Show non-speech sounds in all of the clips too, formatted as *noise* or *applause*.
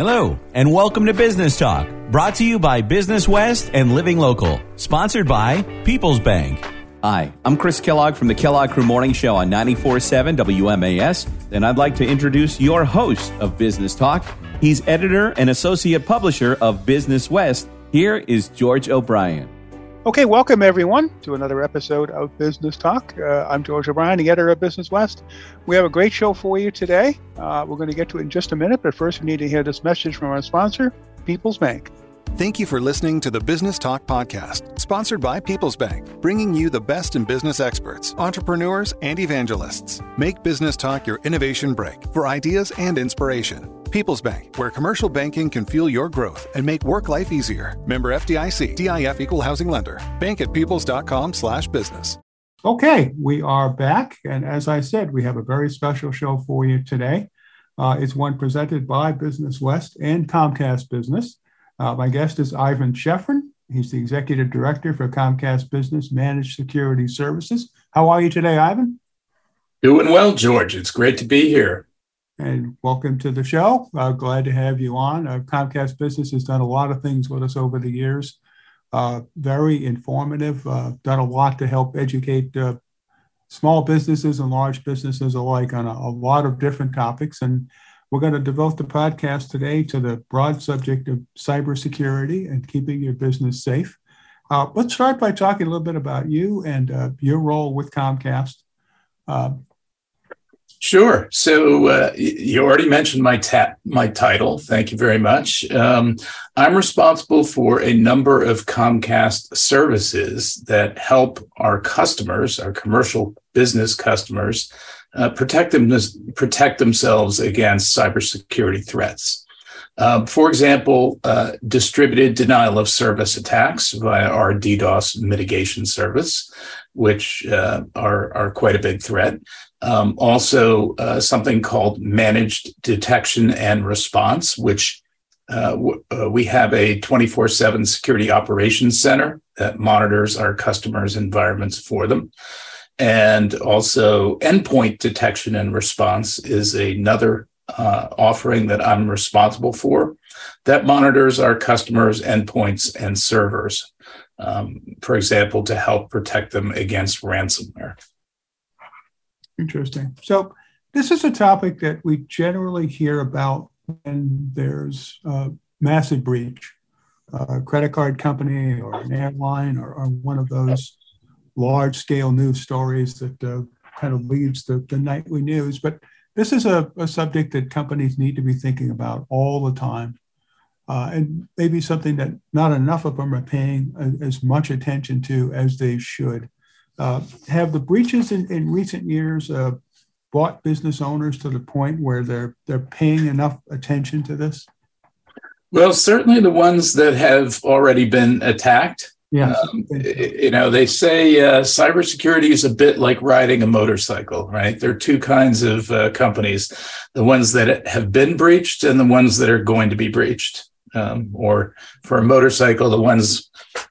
Hello, and welcome to Business Talk, brought to you by Business West and Living Local, sponsored by People's Bank. Hi, I'm Chris Kellogg from the Kellogg Crew Morning Show on 94.7 WMAS, and I'd like to introduce your host of Business Talk. He's editor and associate publisher of Business West. Here is George O'Brien. Okay, welcome everyone to another episode of Business Talk. Uh, I'm George O'Brien, the editor of Business West. We have a great show for you today. Uh, we're going to get to it in just a minute, but first we need to hear this message from our sponsor, People's Bank. Thank you for listening to the Business Talk podcast, sponsored by People's Bank, bringing you the best in business experts, entrepreneurs, and evangelists. Make Business Talk your innovation break for ideas and inspiration. People's Bank, where commercial banking can fuel your growth and make work life easier. Member FDIC, DIF equal housing lender. Bank at peoples.com slash business. Okay, we are back. And as I said, we have a very special show for you today. Uh, it's one presented by Business West and Comcast Business. Uh, my guest is Ivan Shefrin. He's the executive director for Comcast Business Managed Security Services. How are you today, Ivan? Doing well, George. It's great to be here and welcome to the show. Uh, glad to have you on. Uh, Comcast Business has done a lot of things with us over the years. Uh, very informative, uh, done a lot to help educate uh, small businesses and large businesses alike on a, a, lot of different topics. And we're going to devote the podcast today to the broad subject of cybersecurity and keeping your business safe. Uh, let's start by talking a little bit about you and your role with Comcast. Sure. So uh, you already mentioned my ta- my title. Thank you very much. Um, I'm responsible for a number of Comcast services that help our customers, our commercial business customers, uh, protect them protect themselves against cybersecurity threats. Um, for example, uh, distributed denial of service attacks via our DDoS mitigation service, which uh, are, are quite a big threat. Um, also, uh, something called managed detection and response, which uh, w- uh, we have a 24 7 security operations center that monitors our customers' environments for them. And also, endpoint detection and response is another uh, offering that I'm responsible for that monitors our customers' endpoints and servers, um, for example, to help protect them against ransomware. Interesting. So, this is a topic that we generally hear about when there's a massive breach, a credit card company or an airline or, or one of those large scale news stories that uh, kind of leads the, the nightly news. But this is a, a, subject that companies need to be thinking about all the time. Uh, and maybe something that not enough of them are paying a, as much attention to as they should. Uh, have the breaches in, in recent years uh, brought business owners to the point where they're they're paying enough attention to this? Well, certainly the ones that have already been attacked. Yeah, um, you know, they say uh, cybersecurity is a bit like riding a motorcycle, right? There are two kinds of uh, companies: the ones that have been breached and the ones that are going to be breached. Um, or for a motorcycle, the ones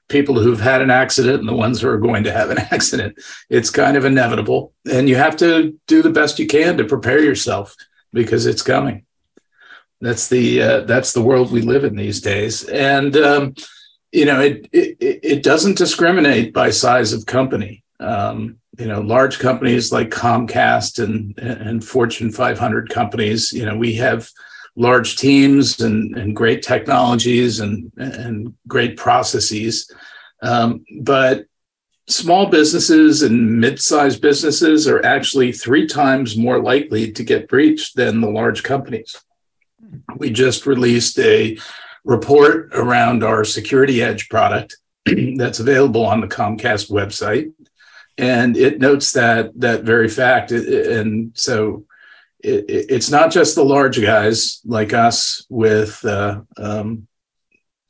people who've had an accident and the ones who are going to have an *laughs* accident. It's kind of inevitable. And you have to do the best you can to prepare yourself because it's coming. That's the uh, that's the world we live in these days. And um, you know, it, it it doesn't discriminate by size of company. Um, you know, large companies like Comcast and and Fortune 500 companies. You know, we have large teams and, and great technologies and, and great processes. Um, but small businesses and mid-sized businesses are actually three times more likely to get breached than the large companies. We just released a report around our Security Edge product *clears throat* that's available on the Comcast website, and it notes that that very fact. And so it, it's not just the large guys like us with uh, um,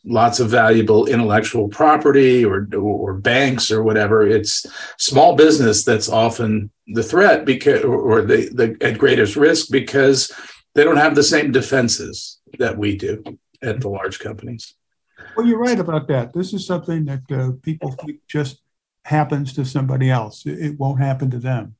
lots of valuable intellectual property or or banks or whatever. It's small business that's often the threat because or the, the at greatest risk because they don't have the same defenses that we do at the large companies. Well, you're right about that. This is something that uh, people think just happens to somebody else. It, it won't happen to them.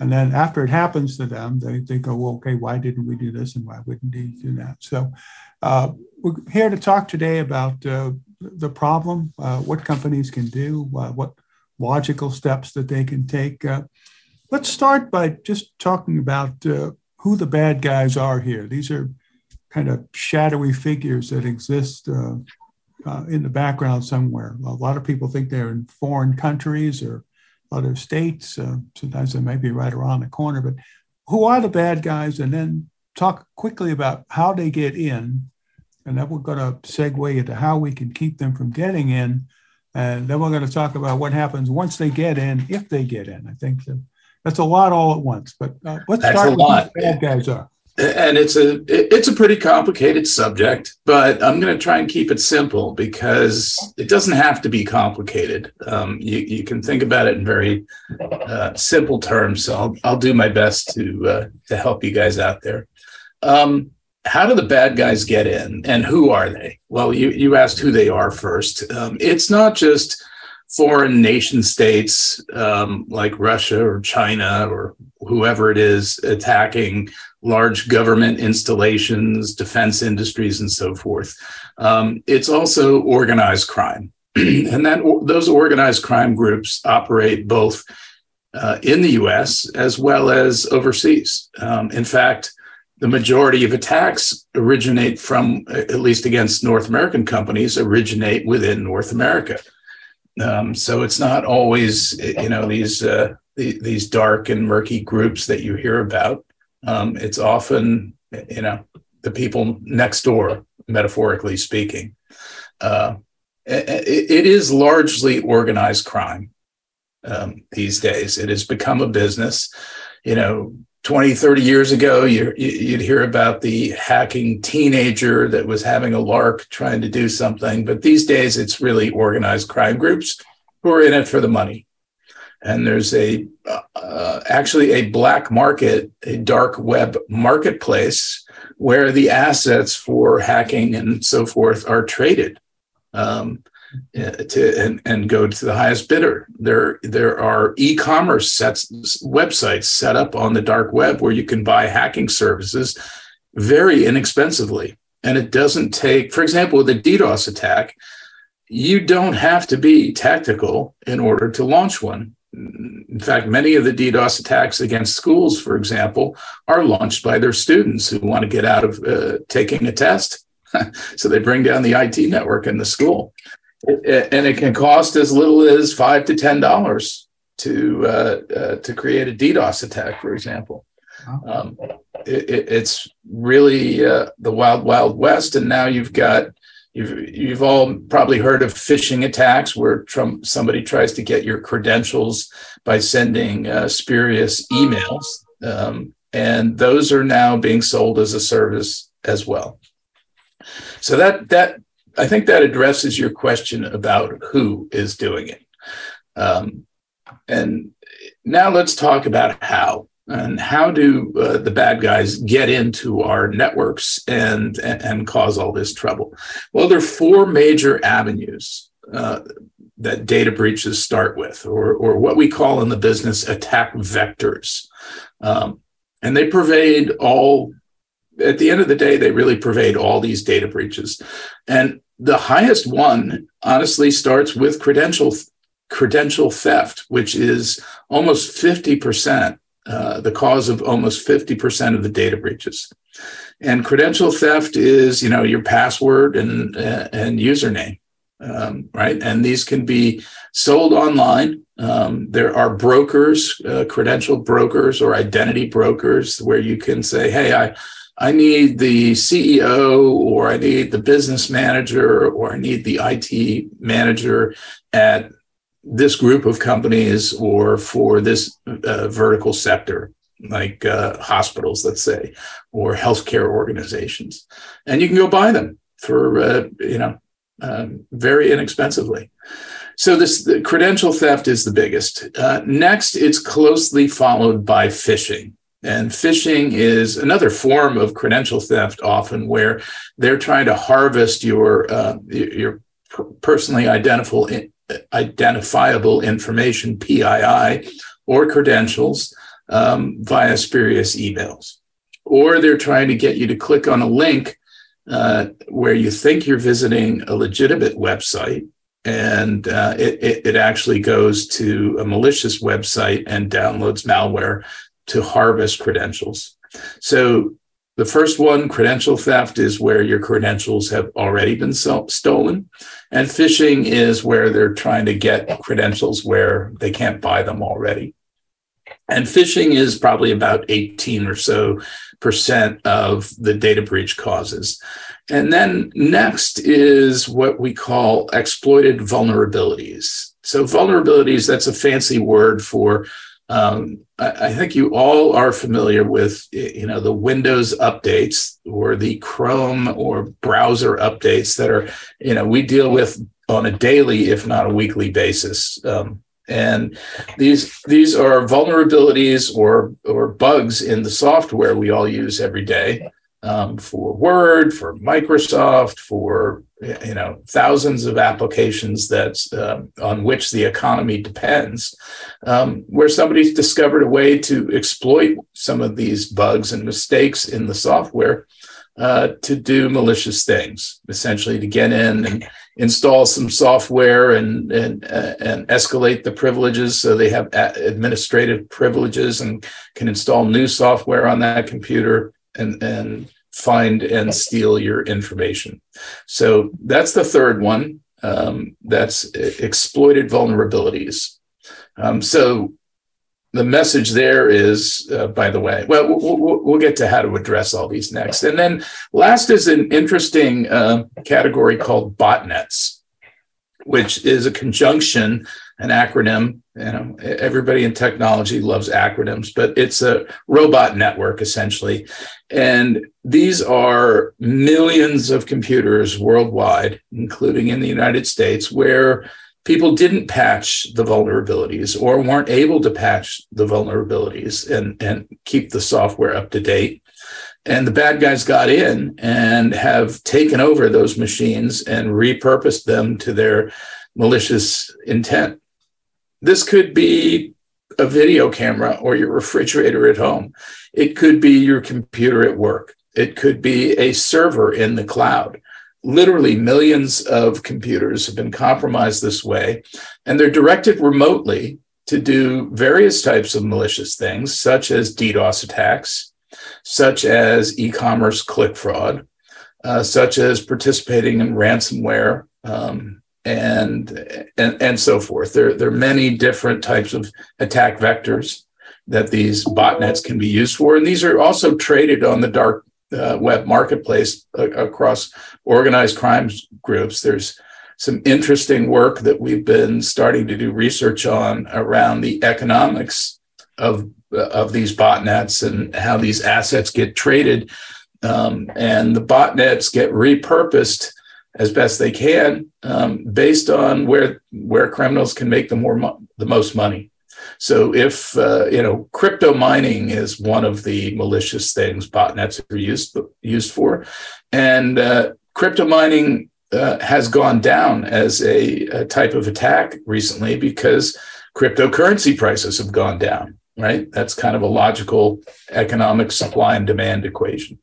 And then after it happens to them, they, they go, well, okay, why didn't we do this and why wouldn't we do that? So uh, we're here to talk today about uh, the problem, uh, what companies can do, uh, what logical steps that they can take. Uh, let's start by just talking about who the bad guys are here. These are kind of shadowy figures that exist in the background somewhere. A lot of people think they're in foreign countries or other states. Uh, sometimes they may be right around the corner, but who are the bad guys? And then talk quickly about how they get in. And then we're going to segue into how we can keep them from getting in. And then we're going to talk about what happens once they get in, if they get in. I think that, that's a lot all at once. But uh, let's that's start with lot. who the bad guys are and it's a it's a pretty complicated subject but i'm going to try and keep it simple because it doesn't have to be complicated. Um, you, you can think about it in very uh, simple terms. So I'll, I'll do my best to uh, to help you guys out there. Um, how do the bad guys get in and who are they? Well you, you asked who they are first. Um, it's not just foreign nation states um, like Russia or China or whoever it is attacking large government installations, defense industries, and so forth. Um, it's also organized crime. *clears throat* and that those organized crime groups operate both uh, in the US as well as overseas. Um, in fact, the majority of attacks originate from, at least against North American companies, originate within North America. Um, so it's not always, you know, these uh, the, these dark and murky groups that you hear about. Um, it's often, you know, the people next door, metaphorically speaking. Uh, it, it is largely organized crime um, these days. It has become a business. You know, 20, 30 years ago, you, would hear about the hacking teenager that was having a lark trying to do something. But these days, it's really organized crime groups who are in it for the money. And there's a uh, actually a black market, a dark web marketplace where the assets for hacking and so forth are traded. Um, uh, to and, and go to the highest bidder. There there are e-commerce sets websites set up on the dark web where you can buy hacking services very inexpensively. And it doesn't take, for example, with a DDoS attack, you don't have to be tactical in order to launch one. In fact, many of the DDoS attacks against schools, for example, are launched by their students who want to get out of uh, taking a test. *laughs* so they bring down the IT network in the school and it can cost as little as five to ten dollars to uh, uh, to create a DDoS attack, for example. Um, it, it, it's really uh, the wild wild west, and now you've got you've you've all probably heard of phishing attacks, where Trump somebody tries to get your credentials by sending uh, spurious emails, um, and those are now being sold as a service as well. So that that I think that addresses your question about who is doing it. Um, and now let's talk about how. And how do uh, the bad guys get into our networks and, and, and cause all this trouble? Well, there are four major avenues uh, that data breaches start with, or, or what we call in the business attack vectors. Um, and they pervade all at the end of the day, they really pervade all these data breaches. And the highest one, honestly, starts with credential credential theft, which is almost 50%, uh, the cause of almost 50% of the data breaches. And credential theft is, you know, your password and, uh, and username, um, right? And these can be sold online. Um, there are brokers, uh, credential brokers or identity brokers where you can say, hey, I, I need the CEO or I need the business manager or I need the IT manager at this group of companies or for this uh, vertical sector, like uh, hospitals, let's say, or healthcare organizations. And you can go buy them for, uh, you know, um, very inexpensively. So this the credential theft is the biggest. Uh, next, it's closely followed by phishing. And phishing is another form of credential theft, often where they're trying to harvest your uh, your personally identifiable identifiable information (PII) or credentials um, via spurious emails. Or they're trying to get you to click on a link uh, where you think you're visiting a legitimate website, and uh, it, it, it actually goes to a malicious website and downloads malware to harvest credentials. So the first one, credential theft, is where your credentials have already been stolen. And phishing is where they're trying to get credentials where they can't buy them already. And phishing is probably about 18 or so percent of the data breach causes. And then next is what we call exploited vulnerabilities. So, vulnerabilities, that's a fancy word for um, I, I, think you all are familiar with, you know, the Windows updates or the Chrome or browser updates that are, you know, we deal with on a daily, if not a weekly basis. Um, and these these are vulnerabilities or or bugs in the software we all use every day um, for Word, for Microsoft, for you know thousands of applications that's uh, on which the economy depends, um, where somebody's discovered a way to exploit some of these bugs and mistakes in the software uh, to do malicious things, essentially to get in and *laughs* install some software and and uh, and escalate the privileges so they have administrative privileges and can install new software on that computer and and find and steal your information. So that's the third one. Um, that's exploited vulnerabilities. Um, so the message there is, uh, by the way, well, well, we'll get to how to address all these next. And then last is an interesting uh, category called botnets, which is a conjunction an acronym. You know, everybody in technology loves acronyms, but it's a robot network essentially. And these are millions of computers worldwide, including in the United States, where people didn't patch the vulnerabilities or weren't able to patch the vulnerabilities and, and keep the software up to date. And the bad guys got in and have taken over those machines and repurposed them to their malicious intent. This could be a video camera or your refrigerator at home. It could be your computer at work. It could be a server in the cloud. Literally, millions of computers have been compromised this way, and they're directed remotely to do various types of malicious things, such as DDoS attacks, such as e commerce click fraud, uh, such as participating in ransomware um, and, and, and so forth. There, there are many different types of attack vectors that these botnets can be used for. And these are also traded on the dark uh, web marketplace uh, across organized crime groups. There's some interesting work that we've been starting to do research on around the economics of, of these botnets and how these assets get traded. Um, and the botnets get repurposed as best they can um, based on where where criminals can make the more mo- the most money. So if uh, you know crypto mining is one of the malicious things botnets are used used for, and uh, crypto mining uh, has gone down as a, a type of attack recently because cryptocurrency prices have gone down. Right, that's kind of a logical economic supply and demand equation.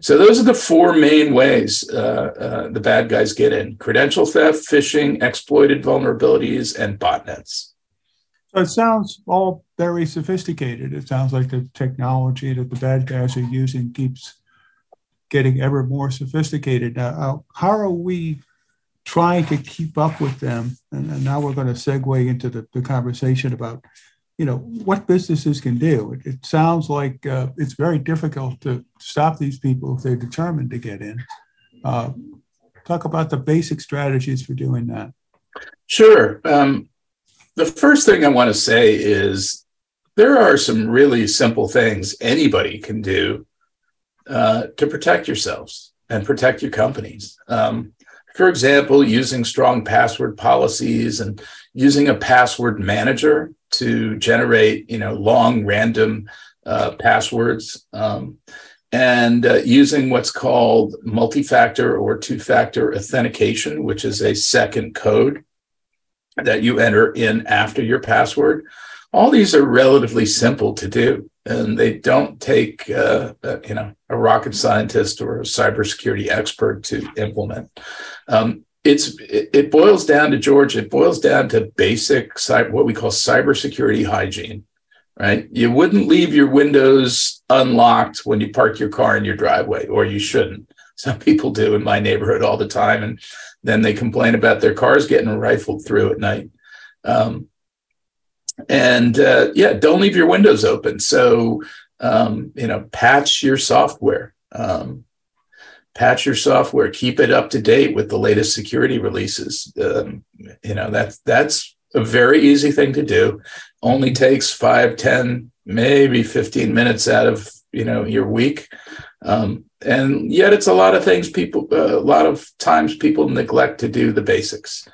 So those are the four main ways uh, uh, the bad guys get in: credential theft, phishing, exploited vulnerabilities, and botnets. So it sounds all very sophisticated. It sounds like the technology that the bad guys are using keeps getting ever more sophisticated. Now, uh, how are we trying to keep up with them? And, and now we're going to segue into the, the conversation about you know what businesses can do. It, it sounds like uh, it's very difficult to stop these people if they're determined to get in. Uh, talk about the basic strategies for doing that. Sure. Um, the first thing I want to say is there are some really simple things anybody can do uh, to protect yourselves and protect your companies. Um, for example, using strong password policies and using a password manager to generate, you know, long random uh, passwords, um, and uh, using what's called multi-factor or two-factor authentication, which is a second code that you enter in after your password. all these are relatively simple to do, and they don't take uh, uh, you know a rocket scientist or a cybersecurity expert to implement. Um, it's it, boils down to George. It boils down to basic what we call cybersecurity hygiene. Right? You wouldn't leave your windows unlocked when you park your car in your driveway, or you shouldn't. Some people do in my neighborhood all the time, and then they complain about their cars getting rifled through at night. Um, and uh, yeah, don't leave your windows open. So um, you know, patch your software. Um, patch your software. Keep it up to date with the latest security releases. Um, you know, that's that's a very easy thing to do. Only takes five, ten, maybe fifteen minutes out of you know your week. Um, and yet, it's a lot of things. People, uh, a lot of times, people neglect to do the basics.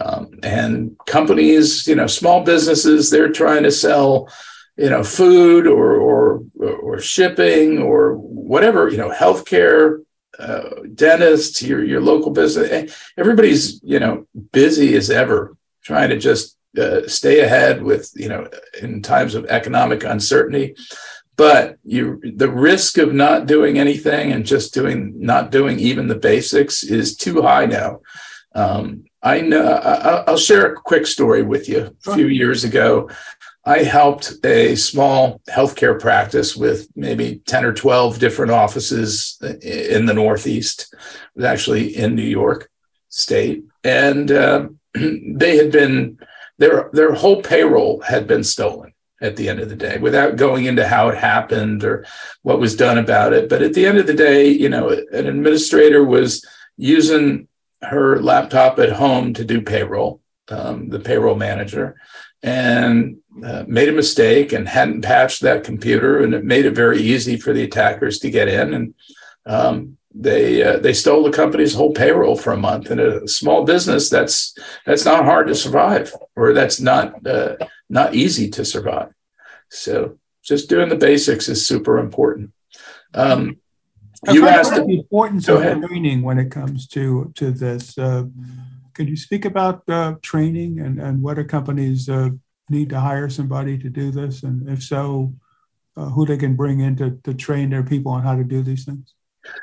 Um, and companies, you know, small businesses, they're trying to sell, you know, food or or or shipping or whatever, you know, healthcare, uh, dentists, your your local business. Eh, everybody's you know busy as ever, trying to just uh, stay ahead with you know in times of economic uncertainty. But you, the risk of not doing anything and just doing not doing even the basics is too high now. Um, I know. I'll share a quick story with you. A few years ago, I helped a small healthcare practice with maybe 10 or 12 different offices in the Northeast, actually in New York State. And uh, *clears throat* they had been, their, their whole payroll had been stolen at the end of the day without going into how it happened or what was done about it. But at the end of the day, you know, an administrator was using her laptop at home to do payroll, um, the payroll manager, and uh, made a mistake and hadn't patched that computer, and it made it very easy for the attackers to get in. And um, they uh, they stole the company's whole payroll for a month. In a small business, that's that's not hard to survive, or that's not uh, not easy to survive. So just doing the basics is super important. Um, you asked the importance of ahead. training when it comes to to this. Uh, could you speak about uh, training and and whether companies uh, need to hire somebody to do this, and if so, uh, who they can bring in to, to train their people on how to do these things?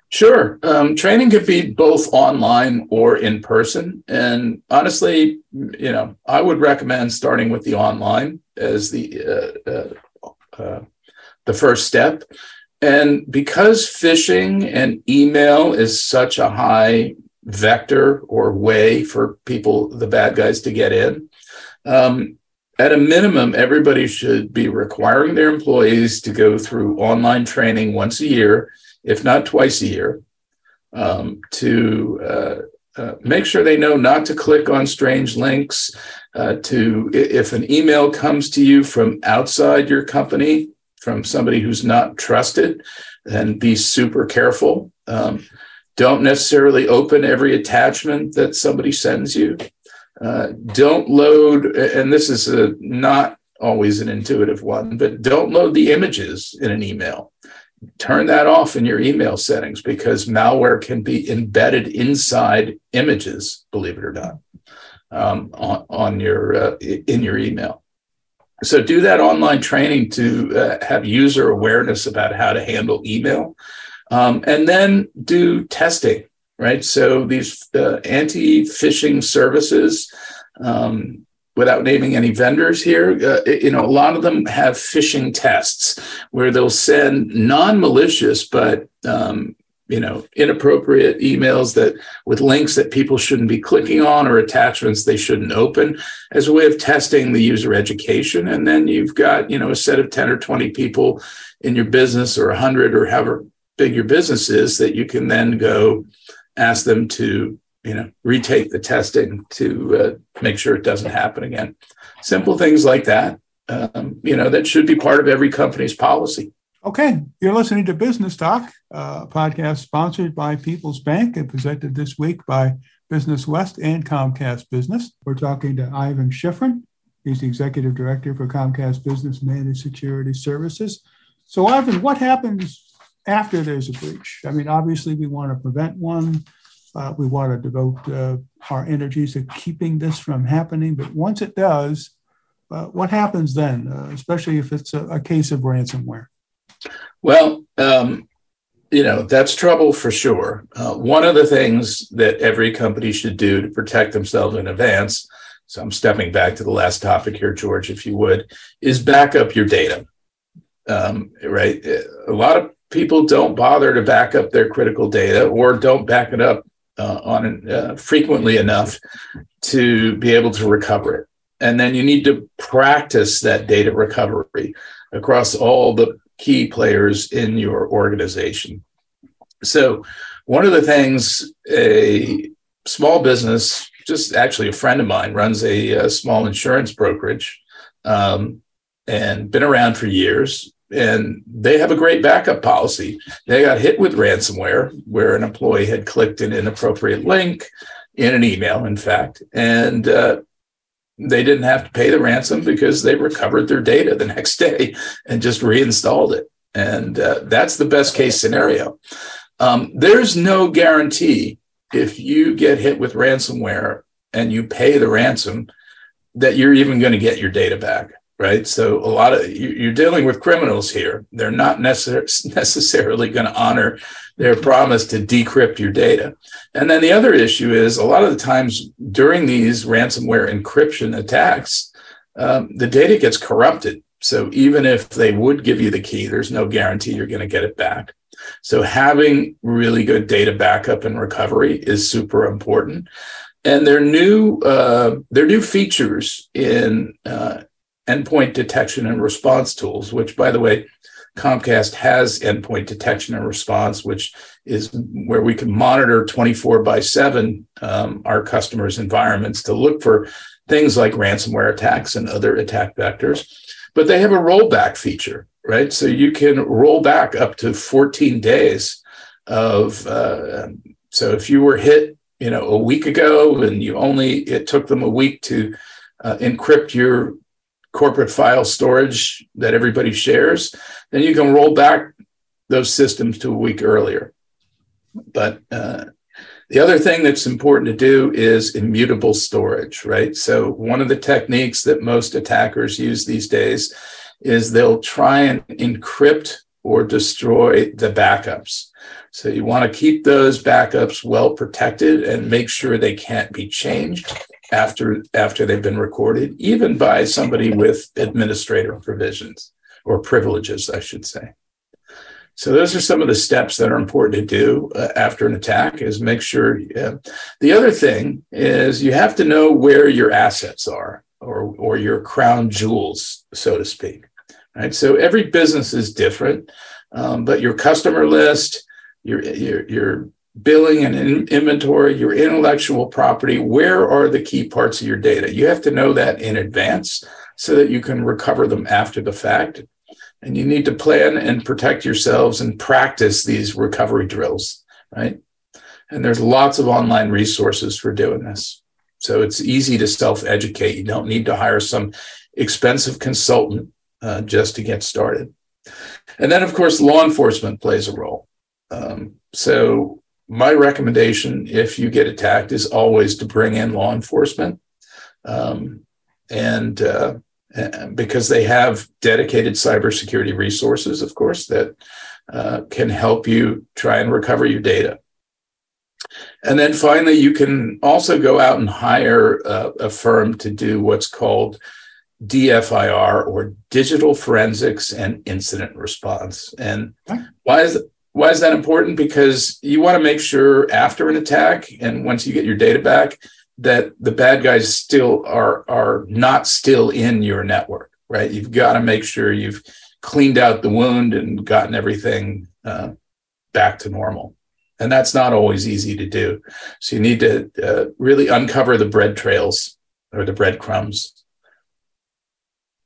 Sure. Um, training could be both online or in person. And honestly, you know, I would recommend starting with the online as the uh, uh, uh, the first step. And because phishing and email is such a high vector or way for people, the bad guys, to get in, um, at a minimum, everybody should be requiring their employees to go through online training once a year, if not twice a year, um, to uh, uh, make sure they know not to click on strange links. Uh, to if an email comes to you from outside your company, from somebody who's not trusted, then be super careful. Um, don't necessarily open every attachment that somebody sends you. Uh, don't load, and this is a, not always an intuitive one, but don't load the images in an email. Turn that off in your email settings because malware can be embedded inside images, believe it or not, um, on, on, your uh, in your email. So do that online training to uh, have user awareness about how to handle email, um, and then do testing. Right. So these uh, anti-phishing services, um, without naming any vendors here, uh, you know, a lot of them have phishing tests where they'll send non-malicious but um, you know inappropriate emails that with links that people shouldn't be clicking on or attachments they shouldn't open as a way of testing the user education and then you've got you know a set of 10 or 20 people in your business or 100 or however big your business is that you can then go ask them to you know retake the testing to uh, make sure it doesn't happen again simple things like that um, you know that should be part of every company's policy Okay, you're listening to Business Talk, a podcast sponsored by People's Bank and presented this week by Business West and Comcast Business. We're talking to Ivan Shefrin. He's the executive director for Comcast Business Managed Security Services. So, Ivan, what happens after there's a breach? I mean, obviously, we want to prevent one. Uh, we want to devote uh, our energies to keeping this from happening. But once it does, uh, what happens then, uh, especially if it's a, a, case of ransomware? Well, um, you know, that's trouble for sure. Uh, one of the things that every company should do to protect themselves in advance, so I'm stepping back to the last topic here, George, if you would, is back up your data. Um, right? A lot of people don't bother to back up their critical data or don't back it up uh, on uh, frequently enough to be able to recover it. And then you need to practice that data recovery across all the key players in your organization. So, one of the things a small business, just actually a friend of mine, runs a, a small insurance brokerage um, and been around for years. And they have a great backup policy. They got hit with ransomware where an employee had clicked an inappropriate link in an email, in fact, and uh, they didn't have to pay the ransom because they recovered their data the *laughs* next day and just reinstalled it. And uh, that's the best case scenario. Um, there's no guarantee if you get hit with ransomware and you pay the ransom that you're even going to get your data back right? So a lot of you're dealing with criminals here. They're not *laughs* necessarily going to honor their promise to decrypt your data. And then the other issue is a lot of the times during these ransomware encryption attacks, um, the data gets corrupted. So even if they would give you the key, there's no guarantee you're going to get it back. So having really good data backup and recovery is super important. And their new uh, their new features in uh, endpoint detection and response tools, which, by the way, Comcast has endpoint detection and response, which is where we can monitor 24 by 7 um, our customers' environments to look for things like ransomware attacks and other attack vectors. But they have a rollback feature, right? So you can roll back up to 14 days of. Uh, so if you were hit, you know, a week ago, and you only it took them a week to uh, encrypt your corporate file storage that everybody shares, then you can roll back those systems to a week earlier. But uh, the other thing that's important to do is immutable storage, right? So, one of the techniques that most attackers use these days is they'll try and encrypt or destroy the backups. So, you want to keep those backups well protected and make sure they can't be changed after after they've been recorded, even by somebody with administrator provisions or privileges, I should say. So those are some of the steps that are important to do uh, after an attack. Is make sure. Uh, the other thing is you have to know where your assets are, or or your crown jewels, so to speak. Right. So every business is different, um, but your customer list, your your your billing and in inventory, your intellectual property, where are the key parts of your data? You have to know that in advance so that you can recover them after the fact. And you need to plan and protect yourselves and practice these recovery drills, right? And there's lots of online resources for doing this. So it's easy to self educate. You don't need to hire some expensive consultant uh, just to get started. And then, of course, law enforcement plays a role. Um, so my recommendation, if you get attacked, is always to bring in law enforcement, um, and uh, because they have dedicated cybersecurity resources, of course, that uh, can help you try and recover your data. And then finally, you can also go out and hire a, a firm to do what's called DFIR or Digital Forensics and Incident Response. And why is why is that important? Because you want to make sure after an attack and once you get your data back that the bad guys still are are not still in your network, right? You've got to make sure you've cleaned out the wound and gotten everything uh, back to normal. And that's not always easy to do. So you need to uh, really uncover the bread trails or the breadcrumbs.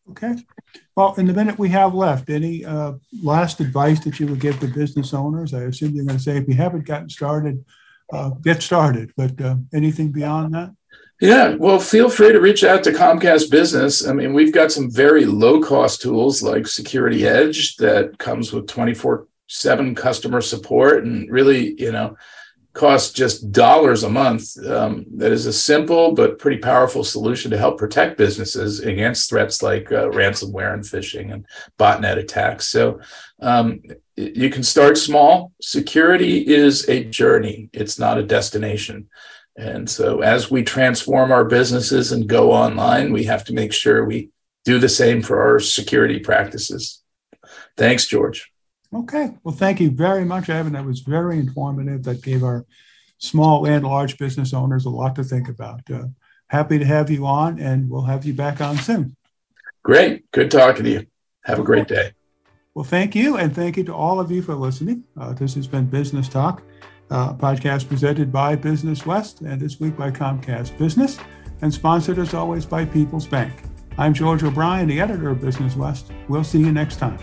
Okay. Well, in the minute we have left, any uh, last advice that you would give to business owners? I assume you're going to say if you haven't gotten started, uh, get started. But uh, anything beyond that? Yeah, well, feel free to reach out to Comcast Business. I mean, we've got some very low cost tools like Security Edge that comes with 24 7 customer support and really, you know, costs just dollars a month. Um, that is a simple but pretty powerful solution to help protect businesses against threats like uh, ransomware and phishing and botnet attacks. So um, you can start small. Security is a journey, it's not a destination. And so as we transform our businesses and go online, we have to make sure we do the same for our security practices. Thanks, George. Okay. Well, thank you very much, Evan. That was very informative. That gave our small and large business owners a lot to think about. Uh, happy to have you on, and we'll have you back on soon. Great. Good talking to you. Have a great day. Well, thank you. And thank you to all of you for listening. Uh, this has been Business Talk, uh, podcast presented by Business West and this week by Comcast Business and sponsored as always by People's Bank. I'm George O'Brien, the editor of Business West. We'll see you next time.